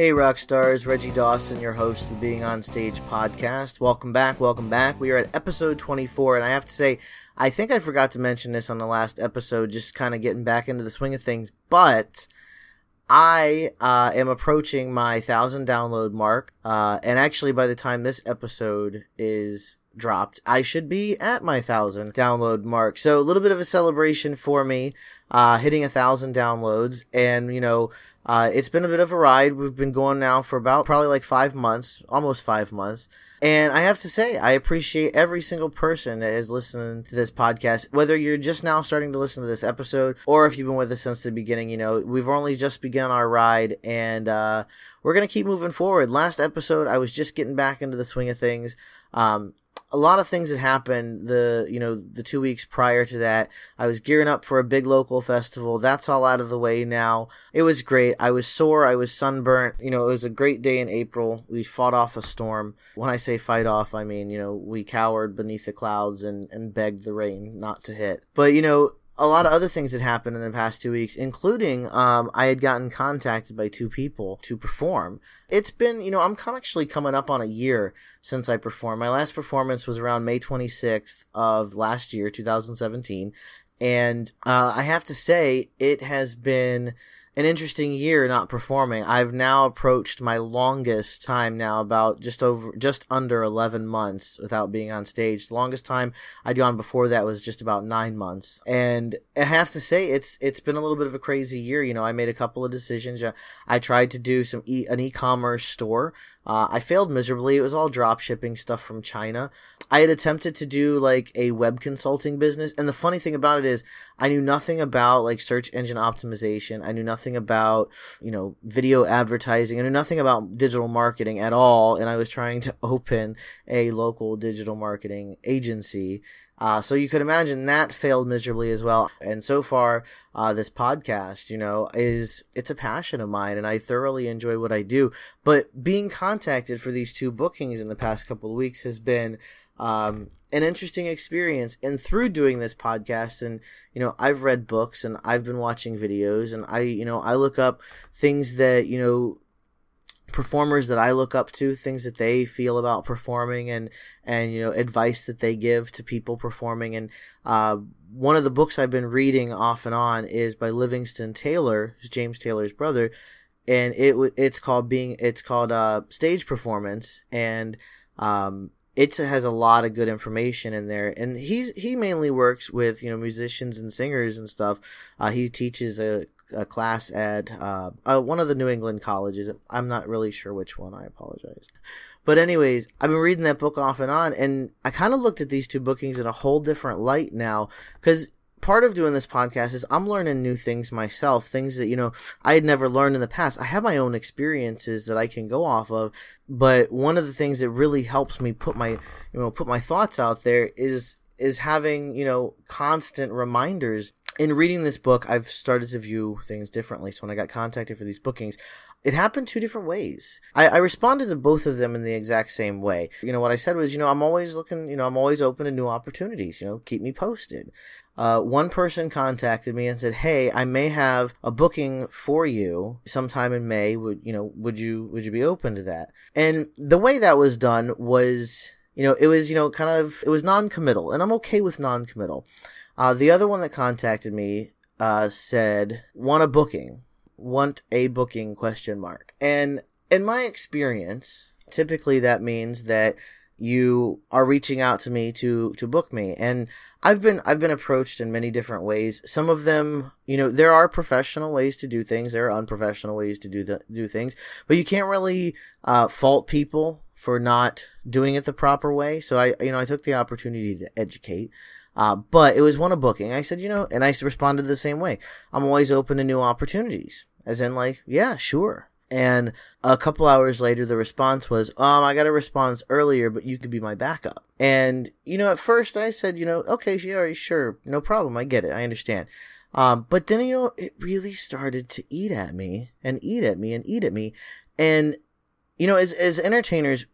Hey, rock stars, Reggie Dawson, your host of the Being on Stage podcast. Welcome back, welcome back. We are at episode 24, and I have to say, I think I forgot to mention this on the last episode, just kind of getting back into the swing of things, but I uh, am approaching my thousand download mark, uh, and actually, by the time this episode is dropped, I should be at my thousand download mark. So a little bit of a celebration for me, uh, hitting a thousand downloads, and you know. Uh, it's been a bit of a ride. We've been going now for about probably like five months, almost five months. And I have to say, I appreciate every single person that is listening to this podcast, whether you're just now starting to listen to this episode or if you've been with us since the beginning. You know, we've only just begun our ride and, uh, we're going to keep moving forward. Last episode, I was just getting back into the swing of things. Um, a lot of things had happened the you know the two weeks prior to that. I was gearing up for a big local festival. That's all out of the way now. It was great. I was sore. I was sunburnt. You know it was a great day in april. We fought off a storm. When i say fight off i mean you know we cowered beneath the clouds and and begged the rain not to hit. But you know a lot of other things had happened in the past two weeks, including um, I had gotten contacted by two people to perform. It's been, you know, I'm actually coming up on a year since I performed. My last performance was around May 26th of last year, 2017. And uh, I have to say, it has been an interesting year not performing. I've now approached my longest time now, about just over, just under 11 months without being on stage. The longest time I'd gone before that was just about nine months. And I have to say, it's, it's been a little bit of a crazy year. You know, I made a couple of decisions. I tried to do some e- an e-commerce store. Uh, I failed miserably. It was all drop shipping stuff from China. I had attempted to do like a web consulting business. And the funny thing about it is I knew nothing about like search engine optimization. I knew nothing about, you know, video advertising. I knew nothing about digital marketing at all. And I was trying to open a local digital marketing agency. Uh, so you could imagine that failed miserably as well. And so far, uh, this podcast, you know, is, it's a passion of mine and I thoroughly enjoy what I do. But being contacted for these two bookings in the past couple of weeks has been, um, an interesting experience. And through doing this podcast, and you know, I've read books and I've been watching videos, and I, you know, I look up things that you know performers that I look up to, things that they feel about performing, and and you know, advice that they give to people performing. And uh, one of the books I've been reading off and on is by Livingston Taylor, who's James Taylor's brother, and it it's called being it's called uh, stage performance. And um, it has a lot of good information in there. And he's he mainly works with you know musicians and singers and stuff. Uh, he teaches a, a class at uh, uh, one of the new england colleges i'm not really sure which one i apologize but anyways i've been reading that book off and on and i kind of looked at these two bookings in a whole different light now because part of doing this podcast is I'm learning new things myself, things that, you know, I had never learned in the past. I have my own experiences that I can go off of, but one of the things that really helps me put my, you know, put my thoughts out there is, is having, you know, constant reminders. In reading this book, I've started to view things differently. So when I got contacted for these bookings, it happened two different ways. I, I, responded to both of them in the exact same way. You know, what I said was, you know, I'm always looking, you know, I'm always open to new opportunities, you know, keep me posted. Uh, one person contacted me and said, "Hey, I may have a booking for you sometime in May. Would you know? Would you would you be open to that?" And the way that was done was, you know, it was you know kind of it was non-committal, and I'm okay with non-committal. Uh, the other one that contacted me uh, said, "Want a booking? Want a booking?" Question mark. And in my experience, typically that means that you are reaching out to me to to book me. And i've been i've been approached in many different ways. Some of them you know there are professional ways to do things. There are unprofessional ways to do the do things. But you can't really uh, fault people for not doing it the proper way. So i you know i took the opportunity to educate. Uh, but it was one of booking. I said you know and i responded the same way. I'm always open to new opportunities. As in like yeah sure And a couple hours later, the response was, um, I got a response earlier, but you could be my backup. And, you know, at first I said, you know, okay, yeah, sure, no problem. I get it. I understand. Um, but then, you know, it really started to eat at me and eat at me and eat at me. And, you know, as, as entertainers,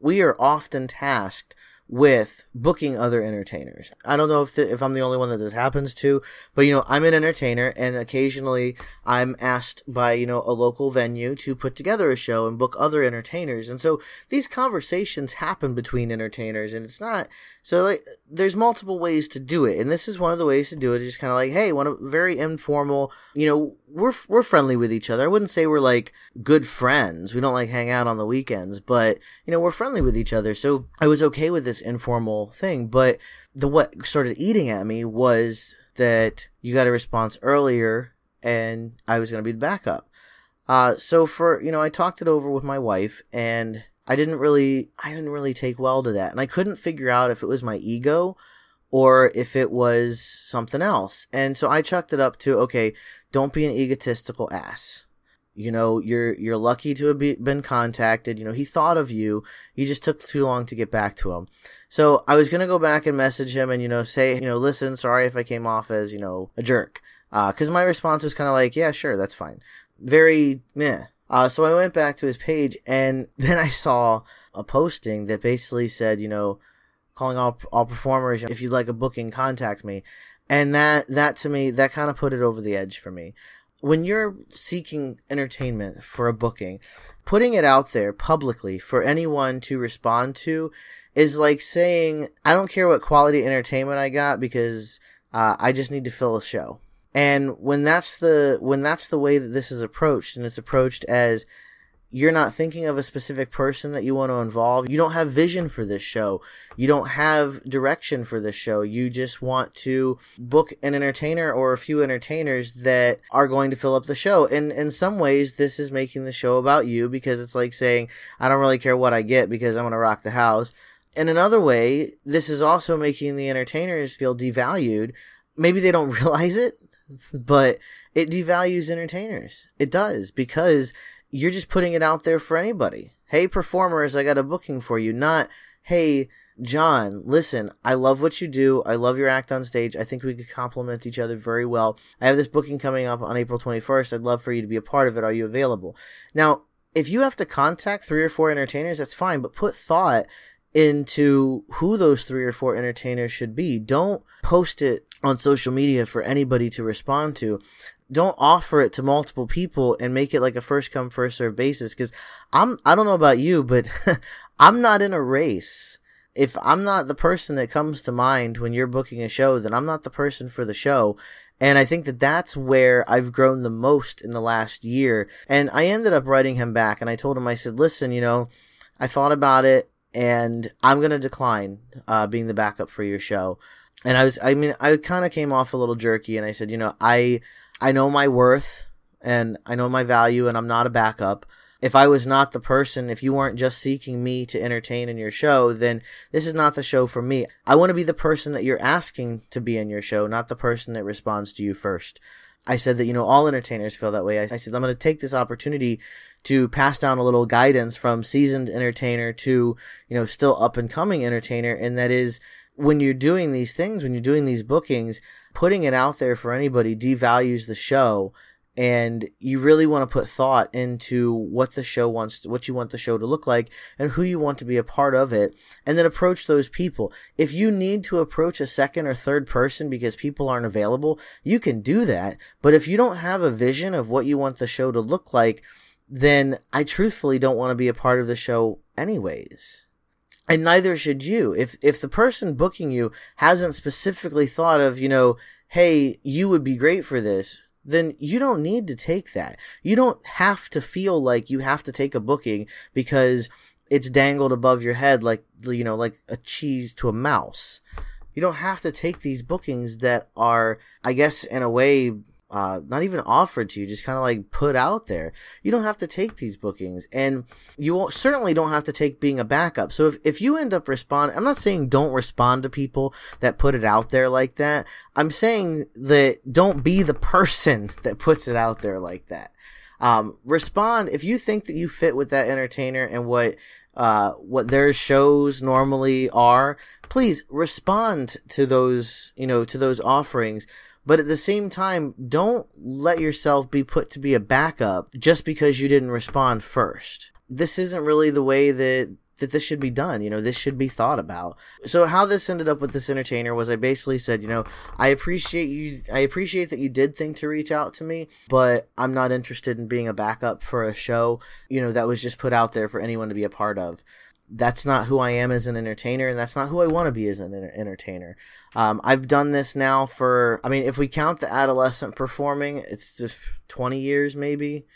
we are often tasked with booking other entertainers. I don't know if the, if I'm the only one that this happens to, but you know, I'm an entertainer and occasionally I'm asked by, you know, a local venue to put together a show and book other entertainers. And so these conversations happen between entertainers and it's not so like there's multiple ways to do it. And this is one of the ways to do it. Just kind of like, hey, one of very informal, you know, we're we're friendly with each other. I wouldn't say we're like good friends. We don't like hang out on the weekends, but you know, we're friendly with each other. So I was okay with this informal thing, but the what started eating at me was that you got a response earlier and I was going to be the backup. Uh, so for, you know, I talked it over with my wife and I didn't really, I didn't really take well to that. And I couldn't figure out if it was my ego or if it was something else. And so I chucked it up to, okay, don't be an egotistical ass. You know, you're, you're lucky to have been contacted. You know, he thought of you. You just took too long to get back to him. So I was going to go back and message him and, you know, say, you know, listen, sorry if I came off as, you know, a jerk. Uh, cause my response was kind of like, yeah, sure, that's fine. Very, meh. Uh, so I went back to his page and then I saw a posting that basically said, you know, calling all, all performers, if you'd like a booking, contact me. And that, that to me, that kind of put it over the edge for me. When you're seeking entertainment for a booking, putting it out there publicly for anyone to respond to is like saying, I don't care what quality entertainment I got because uh, I just need to fill a show. And when that's the when that's the way that this is approached, and it's approached as you're not thinking of a specific person that you want to involve. You don't have vision for this show. You don't have direction for this show. You just want to book an entertainer or a few entertainers that are going to fill up the show. And in some ways, this is making the show about you because it's like saying, I don't really care what I get because I'm going to rock the house. In another way, this is also making the entertainers feel devalued. Maybe they don't realize it but it devalues entertainers. It does because you're just putting it out there for anybody. Hey, performers, I got a booking for you. Not, hey, John, listen, I love what you do. I love your act on stage. I think we could complement each other very well. I have this booking coming up on April 21st. I'd love for you to be a part of it. Are you available? Now, if you have to contact three or four entertainers, that's fine, but put thought into who those three or four entertainers should be. Don't post it on social media for anybody to respond to. Don't offer it to multiple people and make it like a first come first serve basis cuz I'm I don't know about you but I'm not in a race. If I'm not the person that comes to mind when you're booking a show, then I'm not the person for the show. And I think that that's where I've grown the most in the last year. And I ended up writing him back and I told him, I said, listen, you know, I thought about it and I'm gonna decline uh, being the backup for your show. And I was, I mean, I kind of came off a little jerky, and I said, you know, I, I know my worth, and I know my value, and I'm not a backup. If I was not the person, if you weren't just seeking me to entertain in your show, then this is not the show for me. I want to be the person that you're asking to be in your show, not the person that responds to you first. I said that, you know, all entertainers feel that way. I, I said, I'm going to take this opportunity to pass down a little guidance from seasoned entertainer to, you know, still up and coming entertainer. And that is when you're doing these things, when you're doing these bookings, putting it out there for anybody devalues the show. And you really want to put thought into what the show wants, to, what you want the show to look like and who you want to be a part of it. And then approach those people. If you need to approach a second or third person because people aren't available, you can do that. But if you don't have a vision of what you want the show to look like, then I truthfully don't want to be a part of the show anyways. And neither should you. If if the person booking you hasn't specifically thought of, you know, hey, you would be great for this, then you don't need to take that. You don't have to feel like you have to take a booking because it's dangled above your head like you know, like a cheese to a mouse. You don't have to take these bookings that are, I guess, in a way, uh, not even offered to you, just kind of like put out there. You don't have to take these bookings, and you certainly don't have to take being a backup. So if, if you end up responding, I'm not saying don't respond to people that put it out there like that. I'm saying that don't be the person that puts it out there like that. Um, respond if you think that you fit with that entertainer and what uh, what their shows normally are. Please respond to those, you know, to those offerings. But at the same time, don't let yourself be put to be a backup just because you didn't respond first. This isn't really the way that that this should be done. You know, this should be thought about. So how this ended up with this entertainer was I basically said, you know, I appreciate you I appreciate that you did think to reach out to me, but I'm not interested in being a backup for a show, you know, that was just put out there for anyone to be a part of. That's not who I am as an entertainer, and that's not who I want to be as an entertainer. Um, I've done this now for, I mean, if we count the adolescent performing, it's just 20 years maybe.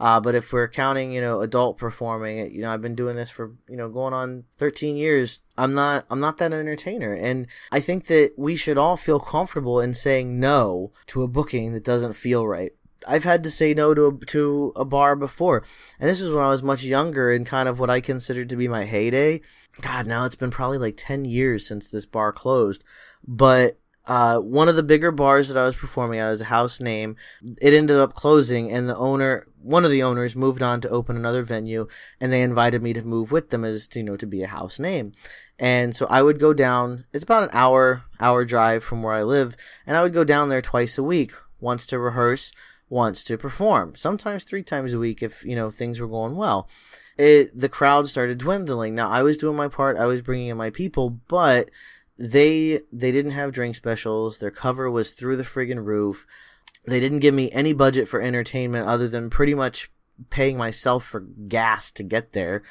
Uh, but if we're counting, you know, adult performing, you know, I've been doing this for, you know, going on 13 years. I'm not, I'm not that entertainer. And I think that we should all feel comfortable in saying no to a booking that doesn't feel right. I've had to say no to a, to a bar before. And this was when I was much younger and kind of what I considered to be my heyday. God, now it's been probably like 10 years since this bar closed. But uh, one of the bigger bars that I was performing at was a house name. It ended up closing, and the owner, one of the owners, moved on to open another venue, and they invited me to move with them as you know to be a house name. And so I would go down. It's about an hour hour drive from where I live, and I would go down there twice a week, once to rehearse, once to perform. Sometimes three times a week if you know things were going well. It the crowd started dwindling. Now I was doing my part. I was bringing in my people, but they they didn't have drink specials. Their cover was through the friggin' roof. They didn't give me any budget for entertainment other than pretty much paying myself for gas to get there.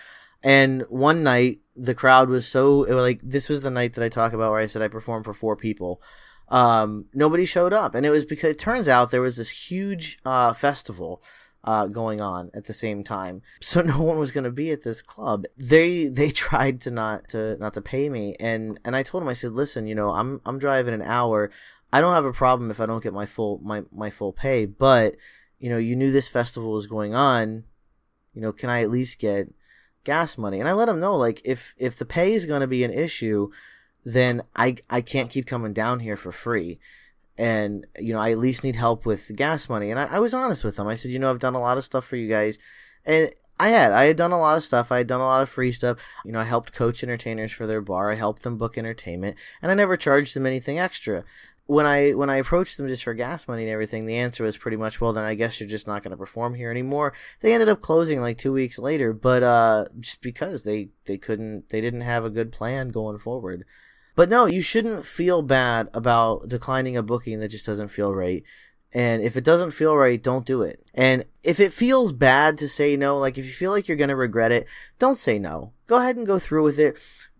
And one night the crowd was so was like this was the night that I talk about where I said I performed for four people. Um, nobody showed up, and it was because it turns out there was this huge uh, festival uh, going on at the same time. So no one was going to be at this club. They they tried to not to not to pay me, and and I told them I said, listen, you know, I'm I'm driving an hour. I don't have a problem if I don't get my full my my full pay, but you know, you knew this festival was going on. You know, can I at least get gas money? And I let them know like if if the pay is going to be an issue, then I I can't keep coming down here for free. And you know i at least need help with gas money. And I, I, was honest with them. I said you know i've done a lot of stuff for you guys. And i had i had done a lot of stuff. I had done a lot of free stuff. You know i helped coach entertainers for their bar. I helped them book entertainment. And i never charged them anything extra. When i when i approached them just for gas money and everything the answer was pretty much well then i guess you're just not going to perform here anymore. They ended up closing like two weeks later. But uh just because they they couldn't they didn't have a good plan going forward but no, you shouldn't feel bad about declining a booking that just doesn't feel right. And if it doesn't feel right, don't do it. And if it feels bad to say no, like if you feel like you're going to regret it, don't say no. Go ahead and go through with it.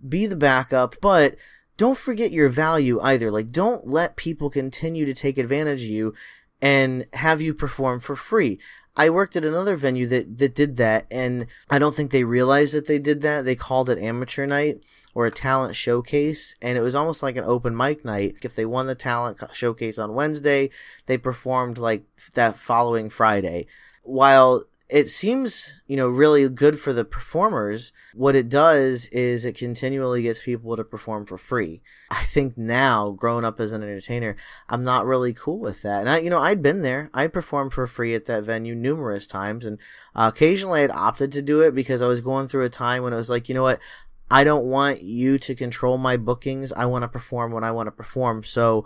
Be the backup, but don't forget your value either. Like don't let people continue to take advantage of you and have you perform for free. I worked at another venue that, that did that, and I don't think they realized that they did that. They called it amateur night or a talent showcase, and it was almost like an open mic night. If they won the talent showcase on Wednesday, they performed like that following Friday. While it seems, you know, really good for the performers. What it does is it continually gets people to perform for free. I think now, growing up as an entertainer, I'm not really cool with that. And I, you know, I'd been there. I performed for free at that venue numerous times, and uh, occasionally I'd opted to do it because I was going through a time when it was like, you know what, I don't want you to control my bookings. I want to perform when I want to perform. So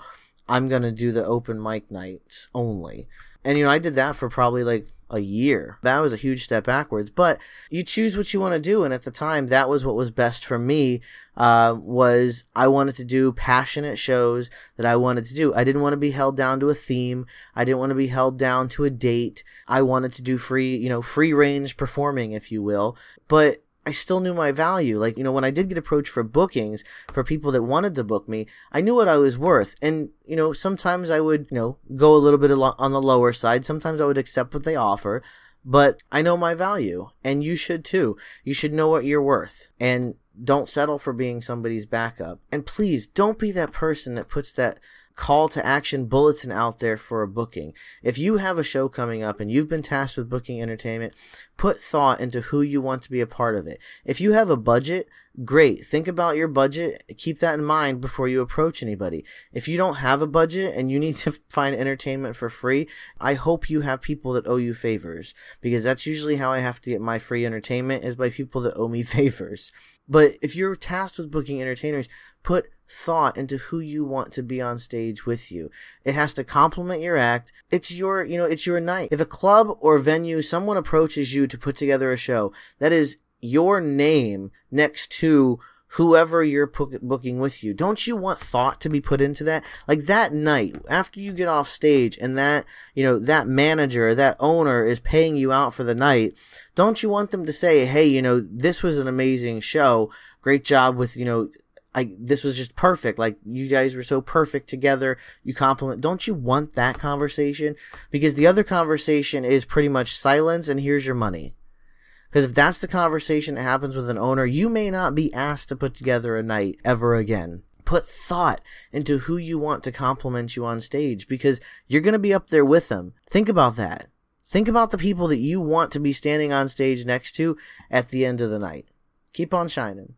I'm going to do the open mic nights only. And, you know, I did that for probably like a year. That was a huge step backwards, but you choose what you want to do. And at the time, that was what was best for me. Uh, was I wanted to do passionate shows that I wanted to do. I didn't want to be held down to a theme. I didn't want to be held down to a date. I wanted to do free, you know, free range performing, if you will. But I still knew my value. Like, you know, when I did get approached for bookings for people that wanted to book me, I knew what I was worth. And, you know, sometimes I would, you know, go a little bit on the lower side. Sometimes I would accept what they offer, but I know my value and you should too. You should know what you're worth and don't settle for being somebody's backup. And please don't be that person that puts that call to action bulletin out there for a booking. If you have a show coming up and you've been tasked with booking entertainment, put thought into who you want to be a part of it. If you have a budget, great. Think about your budget. Keep that in mind before you approach anybody. If you don't have a budget and you need to find entertainment for free, I hope you have people that owe you favors because that's usually how I have to get my free entertainment is by people that owe me favors. But if you're tasked with booking entertainers, put thought into who you want to be on stage with you. It has to complement your act. It's your, you know, it's your night. If a club or venue, someone approaches you to put together a show, that is your name next to whoever you're booking with you. Don't you want thought to be put into that? Like that night after you get off stage and that, you know, that manager, that owner is paying you out for the night. Don't you want them to say, Hey, you know, this was an amazing show. Great job with, you know, I, this was just perfect. Like you guys were so perfect together. You compliment. Don't you want that conversation? Because the other conversation is pretty much silence and here's your money. Because if that's the conversation that happens with an owner, you may not be asked to put together a night ever again. Put thought into who you want to compliment you on stage because you're going to be up there with them. Think about that. Think about the people that you want to be standing on stage next to at the end of the night. Keep on shining.